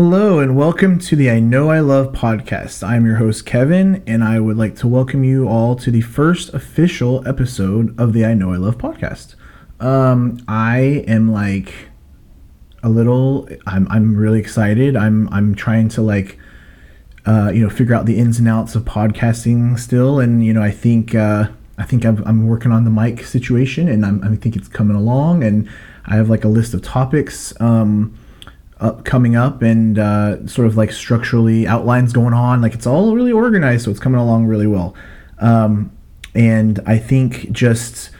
Hello, and welcome to the I Know I Love podcast. I'm your host, Kevin, and I would like to welcome you all to the first official episode of the I Know I Love podcast. Um, I am like a little, I'm, I'm really excited. I'm, I'm trying to like, uh, you know, figure out the ins and outs of podcasting still. And, you know, I think, uh, I think I'm, I'm working on the mic situation and I'm, I think it's coming along and I have like a list of topics. Um, up coming up and uh, sort of like structurally outlines going on. Like it's all really organized, so it's coming along really well. Um, and I think just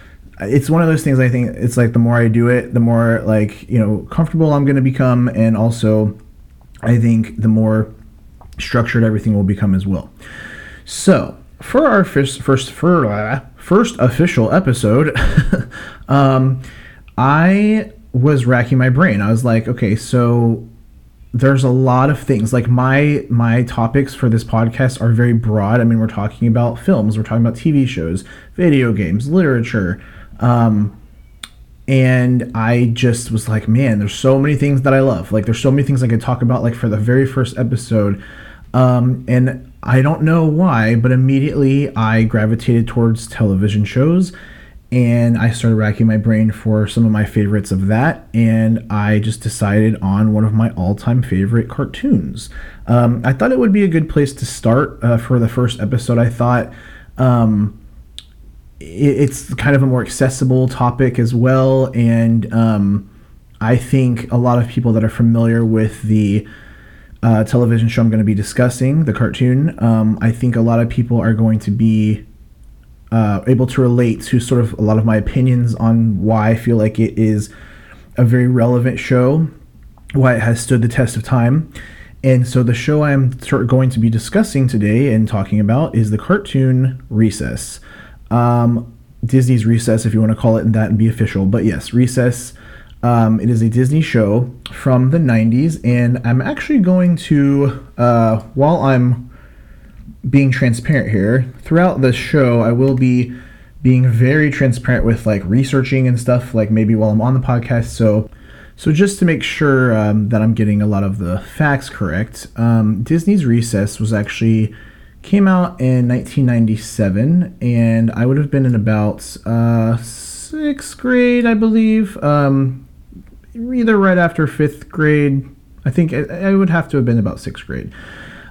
it's one of those things. I think it's like the more I do it, the more like you know comfortable I'm going to become, and also I think the more structured everything will become as well. So for our first first for uh, first official episode, um, I was racking my brain. I was like, okay, so there's a lot of things. Like my my topics for this podcast are very broad. I mean, we're talking about films, we're talking about TV shows, video games, literature. Um, and I just was like, man, there's so many things that I love. Like there's so many things I could talk about like for the very first episode. Um, and I don't know why, but immediately I gravitated towards television shows and I started racking my brain for some of my favorites of that, and I just decided on one of my all-time favorite cartoons. Um, I thought it would be a good place to start uh, for the first episode. I thought um, it, it's kind of a more accessible topic as well, and um, I think a lot of people that are familiar with the uh, television show I'm going to be discussing, the cartoon, um, I think a lot of people are going to be uh, able to relate to sort of a lot of my opinions on why I feel like it is a very relevant show, why it has stood the test of time. And so the show I'm going to be discussing today and talking about is the cartoon Recess. Um, Disney's Recess, if you want to call it that and be official. But yes, Recess. Um, it is a Disney show from the 90s, and I'm actually going to, uh, while I'm being transparent here. Throughout the show, I will be being very transparent with like researching and stuff, like maybe while I'm on the podcast. So, so just to make sure um, that I'm getting a lot of the facts correct, um, Disney's Recess was actually came out in 1997, and I would have been in about uh, sixth grade, I believe, um, either right after fifth grade. I think I, I would have to have been about sixth grade.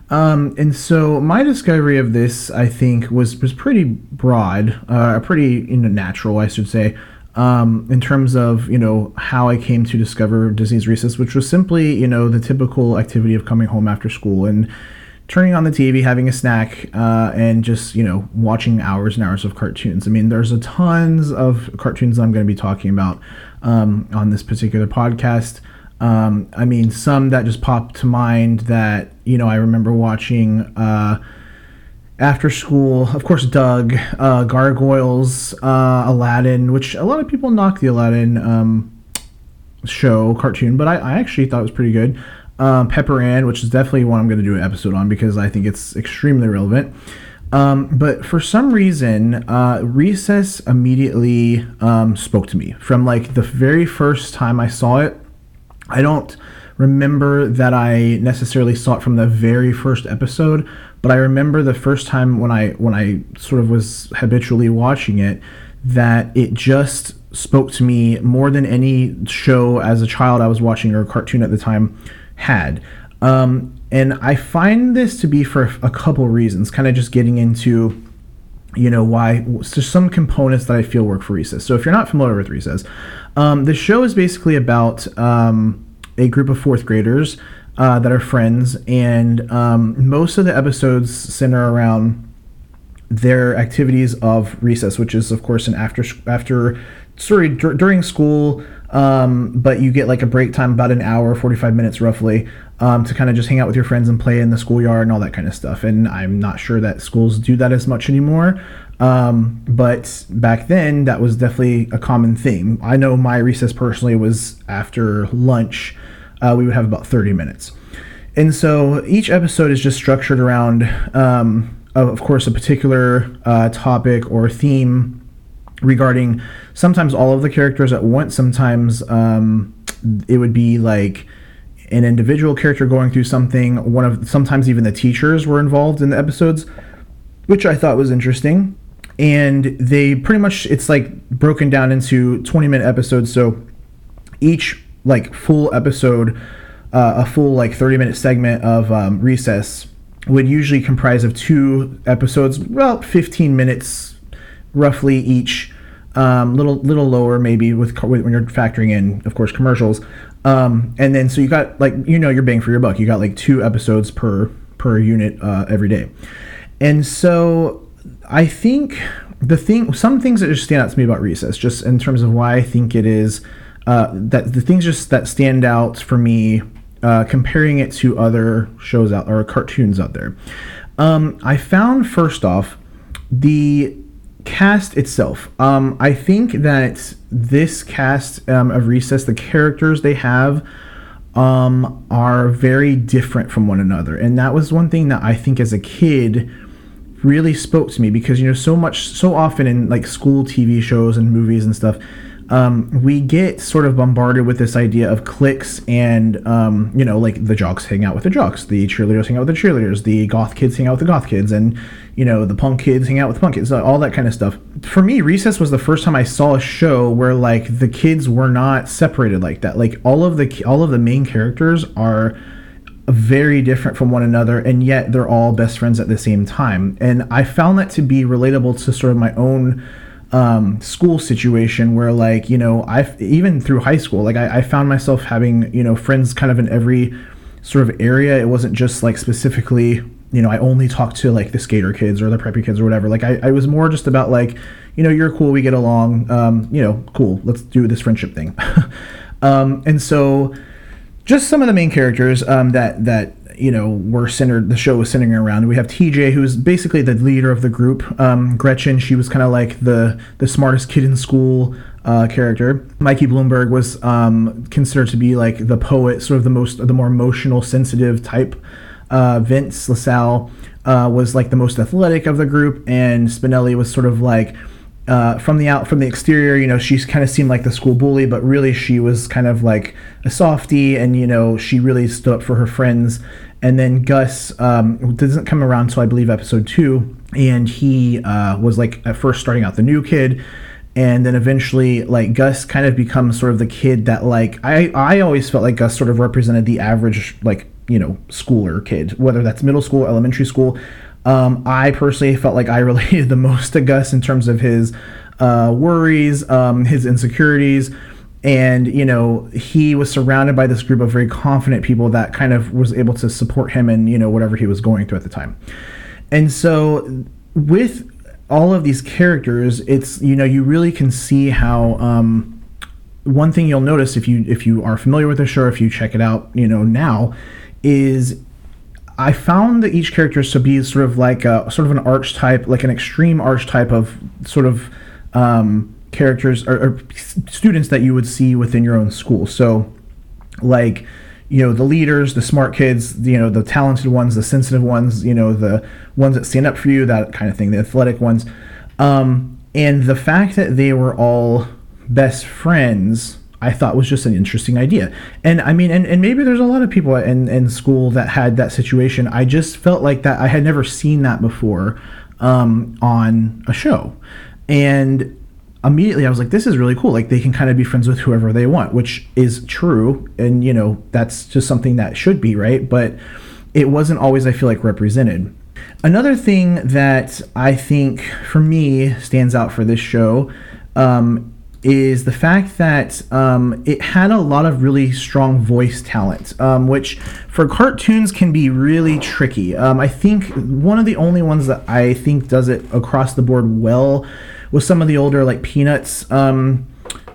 Um, and so my discovery of this, I think, was was pretty broad, uh, pretty you know, natural, I should say, um, in terms of you know how I came to discover Disney's Recess, which was simply you know the typical activity of coming home after school and turning on the TV, having a snack, uh, and just you know watching hours and hours of cartoons. I mean, there's a tons of cartoons I'm going to be talking about um, on this particular podcast. Um, I mean, some that just popped to mind that you know I remember watching uh, after school. Of course, Doug, uh, Gargoyles, uh, Aladdin, which a lot of people knock the Aladdin um, show cartoon, but I, I, actually thought it was pretty good. Um, Pepper Ann, which is definitely one I'm going to do an episode on because I think it's extremely relevant. Um, but for some reason, uh, Recess immediately um, spoke to me from like the very first time I saw it I don't remember that I necessarily saw it from the very first episode, but I remember the first time when I when I sort of was habitually watching it that it just spoke to me more than any show as a child I was watching or cartoon at the time had. Um, and I find this to be for a couple reasons, kind of just getting into you know why there's some components that I feel work for Recess. So if you're not familiar with Recess, um, the show is basically about um, a group of fourth graders uh, that are friends, and um, most of the episodes center around their activities of recess, which is of course an after after sorry during school. Um, but you get like a break time about an hour, 45 minutes roughly, um, to kind of just hang out with your friends and play in the schoolyard and all that kind of stuff. And I'm not sure that schools do that as much anymore. Um, but back then, that was definitely a common theme. I know my recess personally was after lunch. Uh, we would have about 30 minutes. And so each episode is just structured around, um, of course, a particular uh, topic or theme regarding sometimes all of the characters at once. Sometimes um, it would be like an individual character going through something. One of sometimes even the teachers were involved in the episodes, which I thought was interesting. And they pretty much it's like broken down into 20 minute episodes. So each like full episode, uh, a full like 30 minute segment of um, Recess would usually comprise of two episodes, about 15 minutes roughly each. Um, little little lower maybe with when you're factoring in, of course, commercials. Um, and then so you got like you know you're bang for your buck. You got like two episodes per per unit uh, every day, and so I think the thing, some things that just stand out to me about Recess, just in terms of why I think it is uh, that the things just that stand out for me, uh, comparing it to other shows out or cartoons out there. Um, I found first off the cast itself. Um, I think that this cast um, of Recess, the characters they have, um, are very different from one another, and that was one thing that I think as a kid really spoke to me because you know so much so often in like school TV shows and movies and stuff um, we get sort of bombarded with this idea of cliques and um, you know like the jocks hang out with the jocks the cheerleaders hang out with the cheerleaders the goth kids hang out with the goth kids and you know the punk kids hang out with punk kids all that kind of stuff. For me recess was the first time i saw a show where like the kids were not separated like that. Like all of the all of the main characters are very different from one another and yet they're all best friends at the same time. And i found that to be relatable to sort of my own um, school situation where like you know i even through high school like I, I found myself having you know friends kind of in every sort of area. It wasn't just like specifically you know i only talked to like the skater kids or the preppy kids or whatever. Like i, I was more just about like you know you're cool we get along um, you know cool let's do this friendship thing. Um, and so just some of the main characters um, that that you know were centered the show was centering around. We have tj who's basically the leader of the group. Um, gretchen she was kind of like the the smartest kid in school uh, character. Mikey Blumberg was um, considered to be like the poet sort of the most the more emotional sensitive type uh, vince lasalle uh, was like the most athletic of the group and spinelli was sort of like uh, from the out from the exterior, you know, she kind of seemed like the school bully, but really she was kind of like a softie, and you know, she really stood up for her friends. And then Gus um, doesn't come around until I believe episode two, and he uh, was like at first starting out the new kid, and then eventually like Gus kind of becomes sort of the kid that like I I always felt like Gus sort of represented the average like you know schooler kid, whether that's middle school, elementary school. Um, I personally felt like I related the most to Gus in terms of his uh, worries, um, his insecurities, and you know he was surrounded by this group of very confident people that kind of was able to support him in you know whatever he was going through at the time. And so with all of these characters, it's you know you really can see how. Um, one thing you'll notice if you if you are familiar with the show, if you check it out, you know now, is I found that each character to be sort of like a sort of an archetype, like an extreme archetype of sort of um, characters or, or, students that you would see within your own school. So, like, you know, the leaders, the smart kids, you know, the talented ones, the sensitive ones, you know, the ones that stand up for you, that kind of thing, the athletic ones. Um, and the fact that they were all best friends I thought was just an interesting idea. And I mean, and, and maybe there's a lot of people in, in school that had that situation. I just felt like that I had never seen that before um, on a show. And immediately I was like, this is really cool. Like they can kind of be friends with whoever they want, which is true. And, you know, that's just something that should be, right? But it wasn't always, I feel like, represented. Another thing that I think for me stands out for this show um, is the fact that um, it had a lot of really strong voice talent, um, which for cartoons can be really tricky. Um, I think one of the only ones that I think does it across the board well was some of the older like Peanuts um,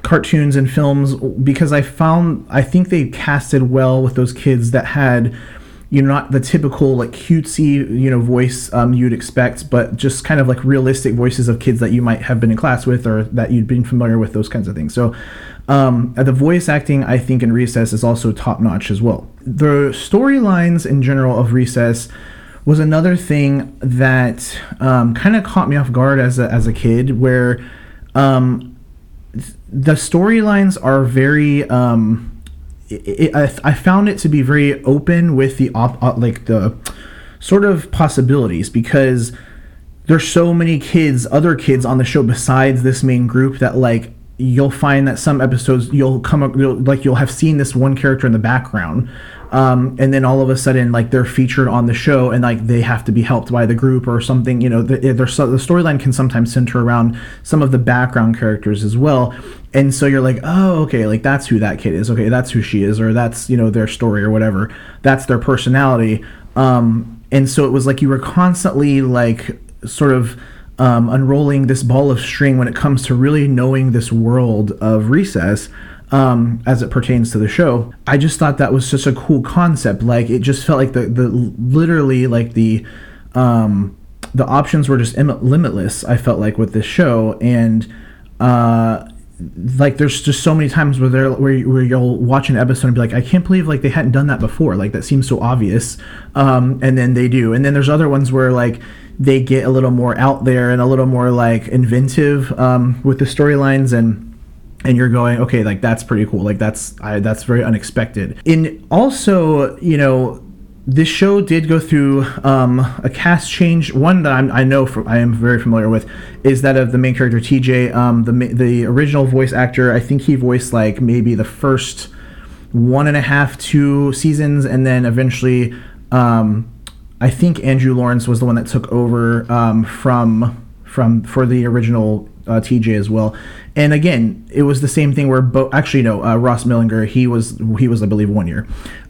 cartoons and films because I found I think they casted well with those kids that had you know not the typical like cutesy you know voice um, you'd expect but just kind of like realistic voices of kids that you might have been in class with or that you'd been familiar with those kinds of things. So um, the voice acting i think in recess is also top notch as well. The storylines in general of recess was another thing that um, kind of caught me off guard as a, as a kid where um, the storylines are very um, it, it, I, I found it to be very open with the op, like the sort of possibilities because there's so many kids, other kids on the show besides this main group that like you'll find that some episodes you'll come up you'll, like you'll have seen this one character in the background um, and then all of a sudden like they're featured on the show and like they have to be helped by the group or something you know the, the storyline can sometimes center around some of the background characters as well. And so you're like oh okay like that's who that kid is. Okay that's who she is or that's you know their story or whatever. That's their personality. Um, and so it was like you were constantly like sort of um, unrolling this ball of string when it comes to really knowing this world of recess um, as it pertains to the show. I just thought that was such a cool concept. Like it just felt like the the literally like the um, the options were just Im- limitless. I felt like with this show and. Uh, like there's just so many times where they're where, where you'll watch an episode and be like I can't believe like they hadn't done that before like that seems so obvious um, and then they do and then there's other ones where like they get a little more out there and a little more like inventive um, with the storylines and and you're going okay like that's pretty cool like that's I, that's very unexpected and also you know this show did go through um, a cast change. One that I'm, i know from, I am very familiar with is that of the main character TJ. Um, the the original voice actor, I think he voiced like maybe the first one and a half, two seasons, and then eventually um, I think Andrew Lawrence was the one that took over um, from from for the original uh, TJ as well. And again, it was the same thing where both actually no uh, Ross Malinger he was he was I believe one year,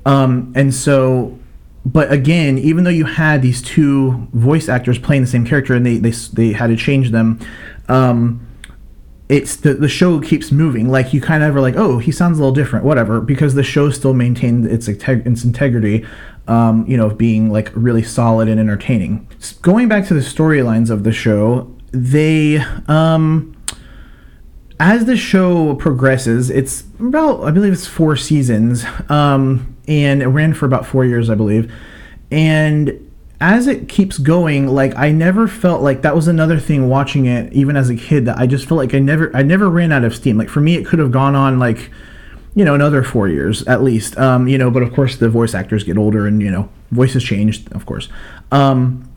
um, and so. But again, even though you had these two voice actors playing the same character and they they, they had to change them, um, it's the, the show keeps moving. Like you kind of are like, oh, he sounds a little different, whatever, because the show still maintained its its integrity um, you know, of being like really solid and entertaining. Going back to the storylines of the show, they, um, as the show progresses, it's about, I believe it's four seasons, um, and it ran for about four years, I believe. And as it keeps going, like I never felt like that was another thing watching it, even as a kid, that I just felt like I never, I never ran out of steam. Like for me, it could have gone on like you know, another four years at least. Um, you know, but of course the voice actors get older and, you know, voices changed, of course. Um,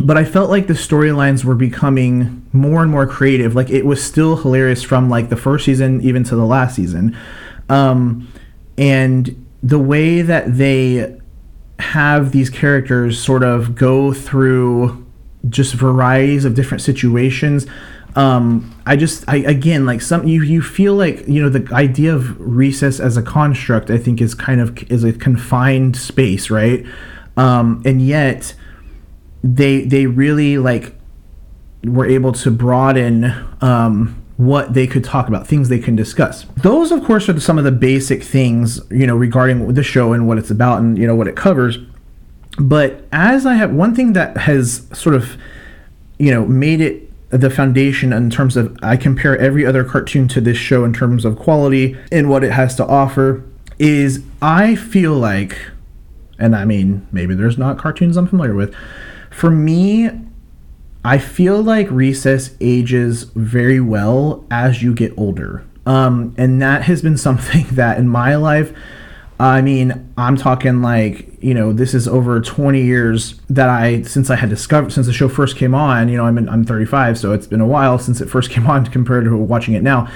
but I felt like the storylines were becoming more and more creative. Like it was still hilarious from like the first season even to the last season. Um, and the way that they have these characters sort of go through just varieties of different situations um, I just I again like some you you feel like you know the idea of recess as a construct I think is kind of is a confined space right um, and yet they they really like were able to broaden um, what they could talk about things they can discuss. Those of course are some of the basic things you know regarding the show and what it's about and you know what it covers. But as I have one thing that has sort of you know made it the foundation in terms of I compare every other cartoon to this show in terms of quality and what it has to offer is I feel like and I mean maybe there's not cartoons I'm familiar with for me I feel like Recess ages very well as you get older um, and that has been something that in my life I mean, I'm talking like, you know, this is over 20 years that I, since I had discovered, since the show first came on, you know, I'm, in, I'm 35, so it's been a while since it first came on compared to watching it now.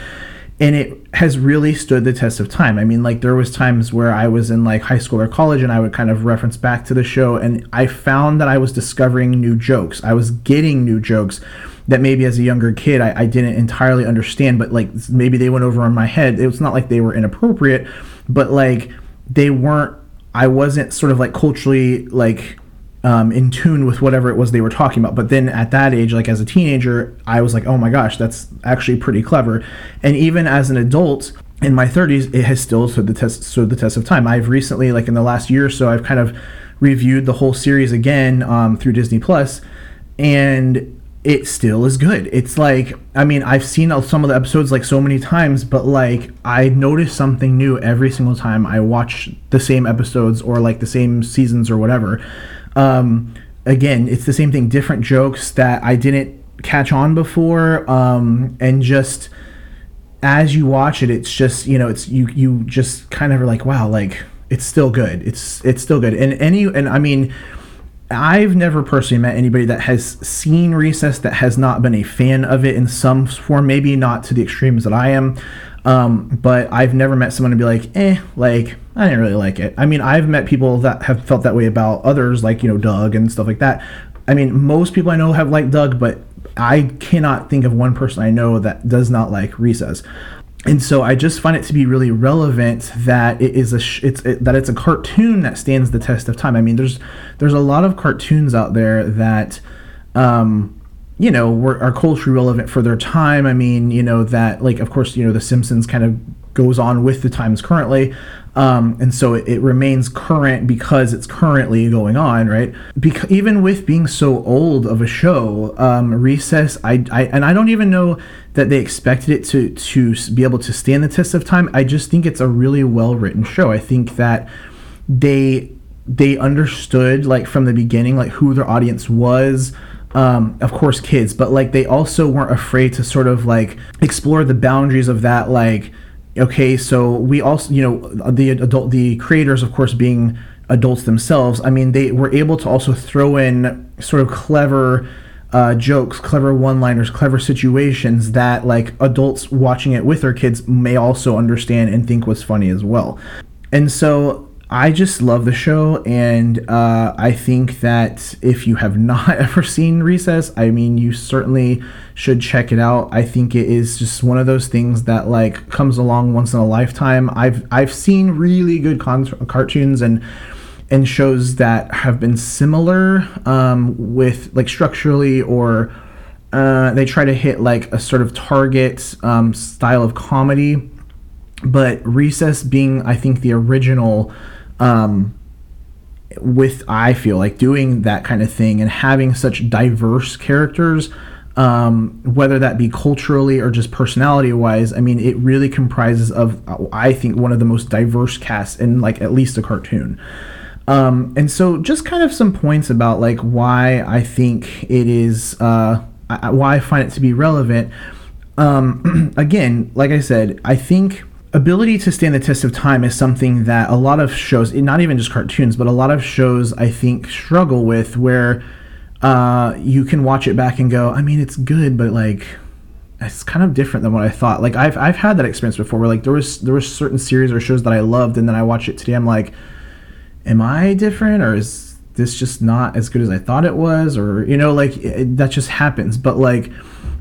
And it has really stood the test of time. I mean, like, there was times where I was in like high school or college and I would kind of reference back to the show and I found that I was discovering new jokes. I was getting new jokes that maybe as a younger kid I, I didn't entirely understand, but like maybe they went over on my head. It was not like they were inappropriate, but like, they weren't I wasn't sort of like culturally like um, in tune with whatever it was they were talking about. But then at that age, like as a teenager, I was like, oh my gosh, that's actually pretty clever. And even as an adult in my 30s, it has still stood the test stood the test of time. I've recently, like in the last year or so, I've kind of reviewed the whole series again um, through Disney Plus, and it still is good. It's like, I mean, I've seen some of the episodes like so many times, but like I notice something new every single time I watch the same episodes or like the same seasons or whatever. Um, again, it's the same thing, different jokes that I didn't catch on before, um, and just as you watch it, it's just you know, it's you you just kind of are like, wow, like it's still good. It's it's still good. And any and I mean. I've never personally met anybody that has seen Recess that has not been a fan of it in some form, maybe not to the extremes that I am. Um, but I've never met someone to be like, eh, like, I didn't really like it. I mean, I've met people that have felt that way about others, like, you know, Doug and stuff like that. I mean, most people I know have liked Doug, but I cannot think of one person I know that does not like Recess. And so I just find it to be really relevant that it is a sh- it's it, that it's a cartoon that stands the test of time. I mean, there's there's a lot of cartoons out there that um, you know were, are culturally relevant for their time. I mean, you know that like of course you know The Simpsons kind of goes on with the times currently. Um, and so it, it, remains current because it's currently going on, right? Because even with being so old of a show, um, Recess, I, I and I don't even know that they expected it to to be able to stand the test of time. I just think it's a really well written show. I think that they they understood like from the beginning like who their audience was. Um, of course, kids, but like they also weren't afraid to sort of like explore the boundaries of that like okay so we also you know the adult the creators of course being adults themselves i mean they were able to also throw in sort of clever uh, jokes clever one liners clever situations that like adults watching it with their kids may also understand and think was funny as well. And so I just love the show, and uh, I think that if you have not ever seen Recess, I mean, you certainly should check it out. I think it is just one of those things that like comes along once in a lifetime. I've I've seen really good con- cartoons and and shows that have been similar um, with like structurally or uh, they try to hit like a sort of target um, style of comedy. But Recess being, I think, the original um, with I feel like doing that kind of thing and having such diverse characters, um, whether that be culturally or just personality wise. I mean, it really comprises of I think one of the most diverse casts in like at least a cartoon. Um, and so, just kind of some points about like why I think it is, uh, why I find it to be relevant. Um, again, like I said, I think ability to stand the test of time is something that a lot of shows, not even just cartoons, but a lot of shows I think struggle with where uh, you can watch it back and go, I mean, it's good, but like it's kind of different than what I thought. Like I've I've had that experience before where like there was there was certain series or shows that I loved and then I watch it today I'm like, am I different or is this just not as good as I thought it was or you know like it, that just happens. But like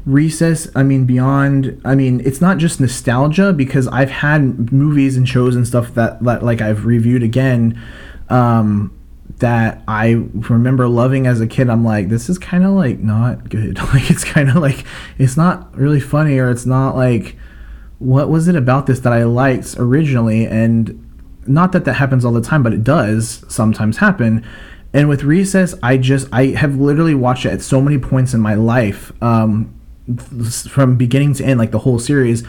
Recess, I mean, beyond, I mean, it's not just nostalgia because I've had movies and shows and stuff that, that like I've reviewed again um, that I remember loving as a kid. I'm like, this is kind of like not good. like, it's kind of like, it's not really funny or it's not like, what was it about this that I liked originally? And not that that happens all the time, but it does sometimes happen. And with Recess, I just, I have literally watched it at so many points in my life. Um, from beginning to end, like the whole series,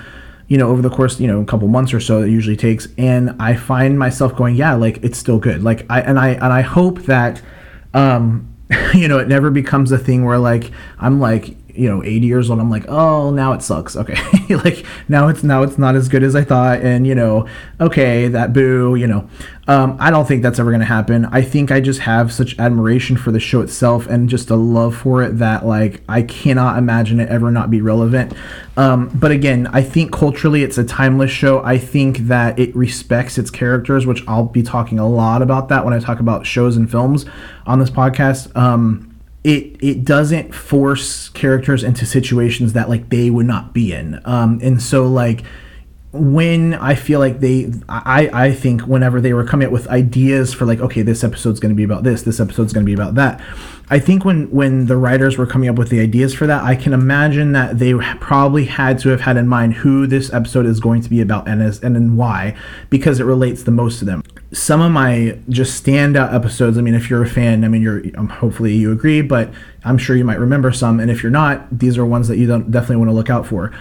you know, over the course, you know, a couple months or so it usually takes. And I find myself going, yeah, like it's still good. Like I and I and I hope that um you know, it never becomes a thing where like I'm like, you know 80 years old i'm like oh now it sucks. Okay. Like now it's now it's not as good as i thought and you know okay that boo you know. Um, i don't think that's ever going to happen. I think i just have such admiration for the show itself and just a love for it that like i cannot imagine it ever not be relevant. Um, but again i think culturally it's a timeless show. I think that it respects its characters which i'll be talking a lot about that when i talk about shows and films on this podcast. Um, it it doesn't force characters into situations that like they would not be in um and so like when I feel like they, I, I think whenever they were coming up with ideas for like, okay, this episode's going to be about this, this episode's going to be about that. I think when when the writers were coming up with the ideas for that, I can imagine that they probably had to have had in mind who this episode is going to be about and as and then why, because it relates the most to them. Some of my just standout episodes. I mean, if you're a fan, I mean, you're um, hopefully you agree, but I'm sure you might remember some. And if you're not, these are ones that you definitely want to look out for.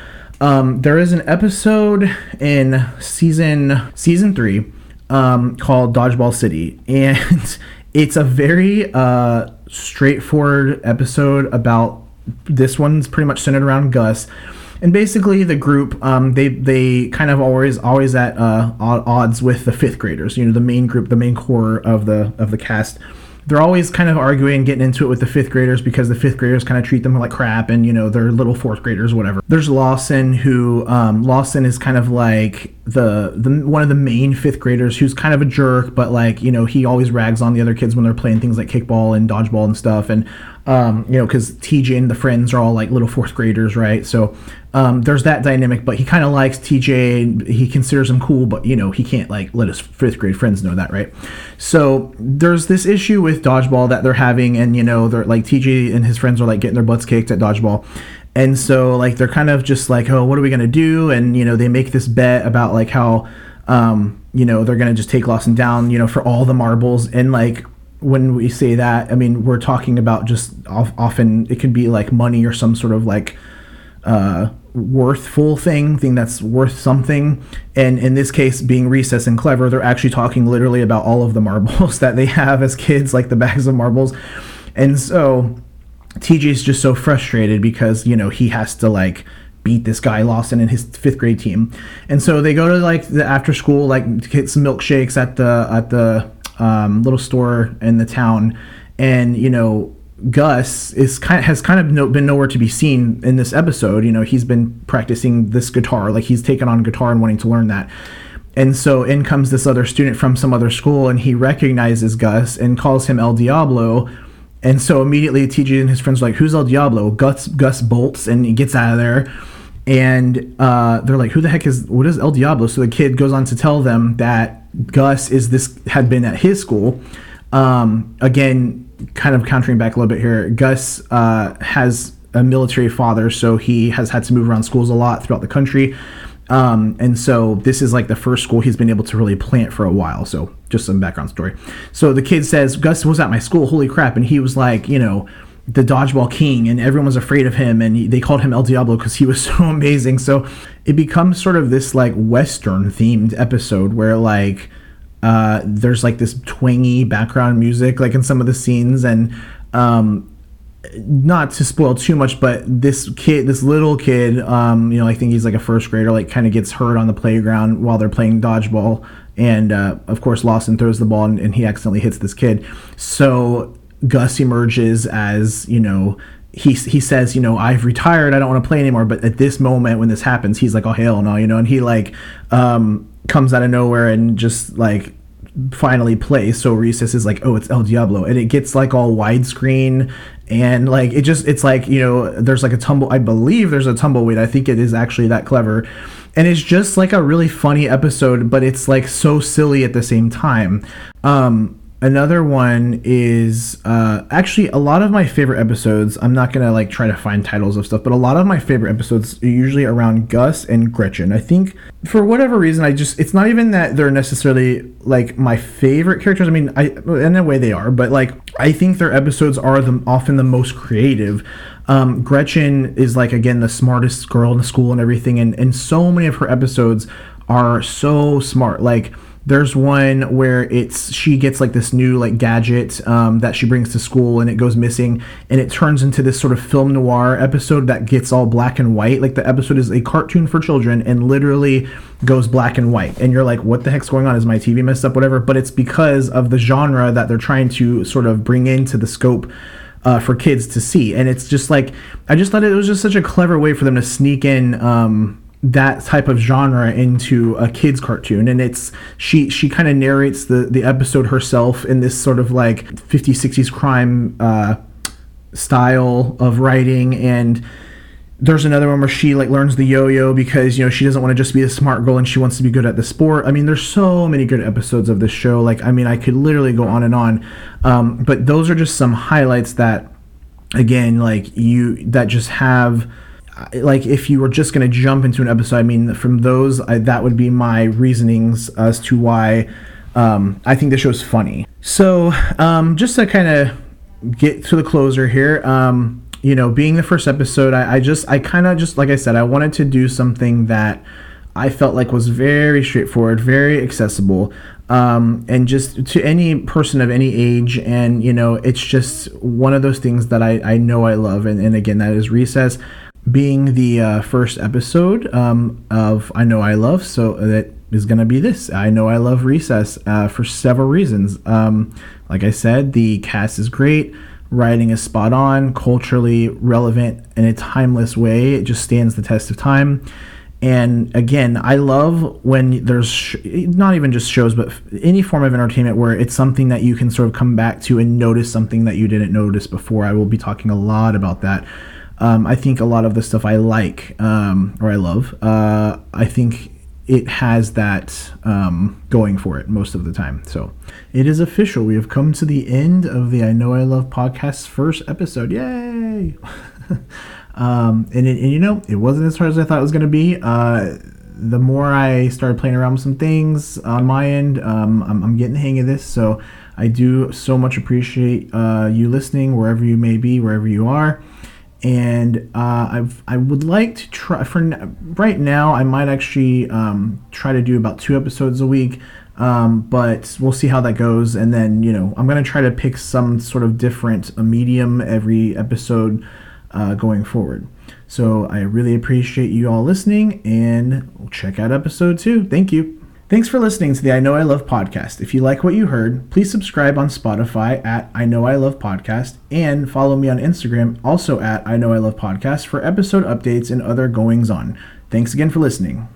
Um, there is an episode in season season three um, called Dodgeball City, and it's a very uh, straightforward episode about. This one's pretty much centered around Gus, and basically the group um, they they kind of always always at uh, odds with the fifth graders. You know, the main group, the main core of the of the cast they're always kind of arguing, getting into it with the fifth graders because the fifth graders kind of treat them like crap, and you know they're little fourth graders, whatever. There's Lawson, who um, Lawson is kind of like the the one of the main fifth graders who's kind of a jerk, but like you know he always rags on the other kids when they're playing things like kickball and dodgeball and stuff, and um, you know because TJ and the friends are all like little fourth graders, right? So um, there's that dynamic, but he kind of likes TJ. He considers him cool, but you know he can't like let his fifth grade friends know that, right? So there's this issue with dodgeball that they're having, and you know they're like TJ and his friends are like getting their butts kicked at dodgeball, and so like they're kind of just like, oh, what are we gonna do? And you know they make this bet about like how um, you know they're gonna just take Lawson down, you know, for all the marbles, and like when we say that, I mean we're talking about just often it can be like money or some sort of like uh, worthful thing, thing that's worth something. And in this case, being recess and clever, they're actually talking literally about all of the marbles that they have as kids, like the bags of marbles. And so TJ's just so frustrated because, you know, he has to like beat this guy Lawson and his fifth grade team. And so they go to like the after school, like get some milkshakes at the at the um, little store in the town. And, you know, Gus is kind has kind of no, been nowhere to be seen in this episode. You know, he's been practicing this guitar, like he's taken on guitar and wanting to learn that. And so in comes this other student from some other school, and he recognizes Gus and calls him El Diablo. And so immediately TJ and his friends are like, "Who's El Diablo?" Gus Gus bolts and he gets out of there. And uh, they're like, "Who the heck is what is El Diablo?" So the kid goes on to tell them that Gus is this had been at his school. Um, again, kind of countering back a little bit here, Gus uh, has a military father, so he has had to move around schools a lot throughout the country. Um, and so this is like the first school he's been able to really plant for a while. So just some background story. So the kid says, Gus was at my school, holy crap. And he was like, you know, the dodgeball king and everyone was afraid of him and they called him El Diablo because he was so amazing. So it becomes sort of this like Western themed episode where like uh, there's like this twangy background music, like in some of the scenes, and um, not to spoil too much, but this kid, this little kid, um, you know, I think he's like a first grader, like kind of gets hurt on the playground while they're playing dodgeball, and uh, of course Lawson throws the ball and, and he accidentally hits this kid. So Gus emerges as you know he he says, you know, I've retired, I don't want to play anymore. But at this moment when this happens, he's like, oh hell no, you know, and he like um, comes out of nowhere and just like finally plays. So Recess is like, oh, it's El Diablo, and it gets like all widescreen and like it just it's like you know there's like a tumble. I believe there's a tumbleweed. I think it is actually that clever. And it's just like a really funny episode, but it's like so silly at the same time. Um, another one is uh, actually a lot of my favorite episodes i'm not gonna like try to find titles of stuff but a lot of my favorite episodes are usually around gus and gretchen i think for whatever reason i just it's not even that they're necessarily like my favorite characters i mean i in a way they are but like i think their episodes are the, often the most creative um, Gretchen is like again the smartest girl in the school and everything, and and so many of her episodes are so smart. Like there's one where it's she gets like this new like gadget um, that she brings to school and it goes missing and it turns into this sort of film noir episode that gets all black and white. Like the episode is a cartoon for children and literally goes black and white. And you're like, what the heck's going on? Is my TV messed up? Whatever. But it's because of the genre that they're trying to sort of bring into the scope. Uh, for kids to see, and it's just like I just thought it was just such a clever way for them to sneak in um, that type of genre into a kids cartoon. And it's she she kind of narrates the the episode herself in this sort of like 50s 60s crime uh, style of writing. And there's another one where she like learns the yo-yo because you know she doesn't want to just be a smart girl and she wants to be good at the sport. I mean there's so many good episodes of this show. Like i mean i could literally go on and on. Um, but those are just some highlights that again like you that just have like if you were just going to jump into an episode i mean from those I, that would be my reasonings as to why um, i think the show's funny. So um, just to kind of get to the closer here um, you know being the first episode i, I just i kind of just like i said i wanted to do something that i felt like was very straightforward very accessible um, and just to any person of any age and you know it's just one of those things that i, I know i love and, and again that is recess being the uh, first episode um, of I Know I Love, so that is going to be this. I Know I Love Recess uh, for several reasons. Um, like I said, the cast is great. Writing is spot on, culturally relevant in a timeless way. It just stands the test of time. And again, I love when there's sh- not even just shows, but any form of entertainment where it's something that you can sort of come back to and notice something that you didn't notice before. I will be talking a lot about that. Um, I think a lot of the stuff I like um, or I love, uh, I think it has that um, going for it most of the time. So it is official. We have come to the end of the I Know I Love podcast's first episode. Yay! um, and, it, and, you know, it wasn't as hard as I thought it was going to be. Uh, the more I started playing around with some things on my end, um, I'm, I'm, getting the hang of this. So I do so much appreciate uh, you listening wherever you may be, wherever you are and uh, I've, I would like to try for right now. I might actually um, try to do about two episodes a week, um, but we'll see how that goes. And then you know I'm gonna try to pick some sort of different medium every episode uh, going forward. So I really appreciate you all listening, and check out episode two. Thank you. Thanks for listening to the I Know I Love podcast. If you like what you heard, please subscribe on Spotify at I Know I Love Podcast and follow me on Instagram, also at I Know I Love Podcast, for episode updates and other goings on. Thanks again for listening.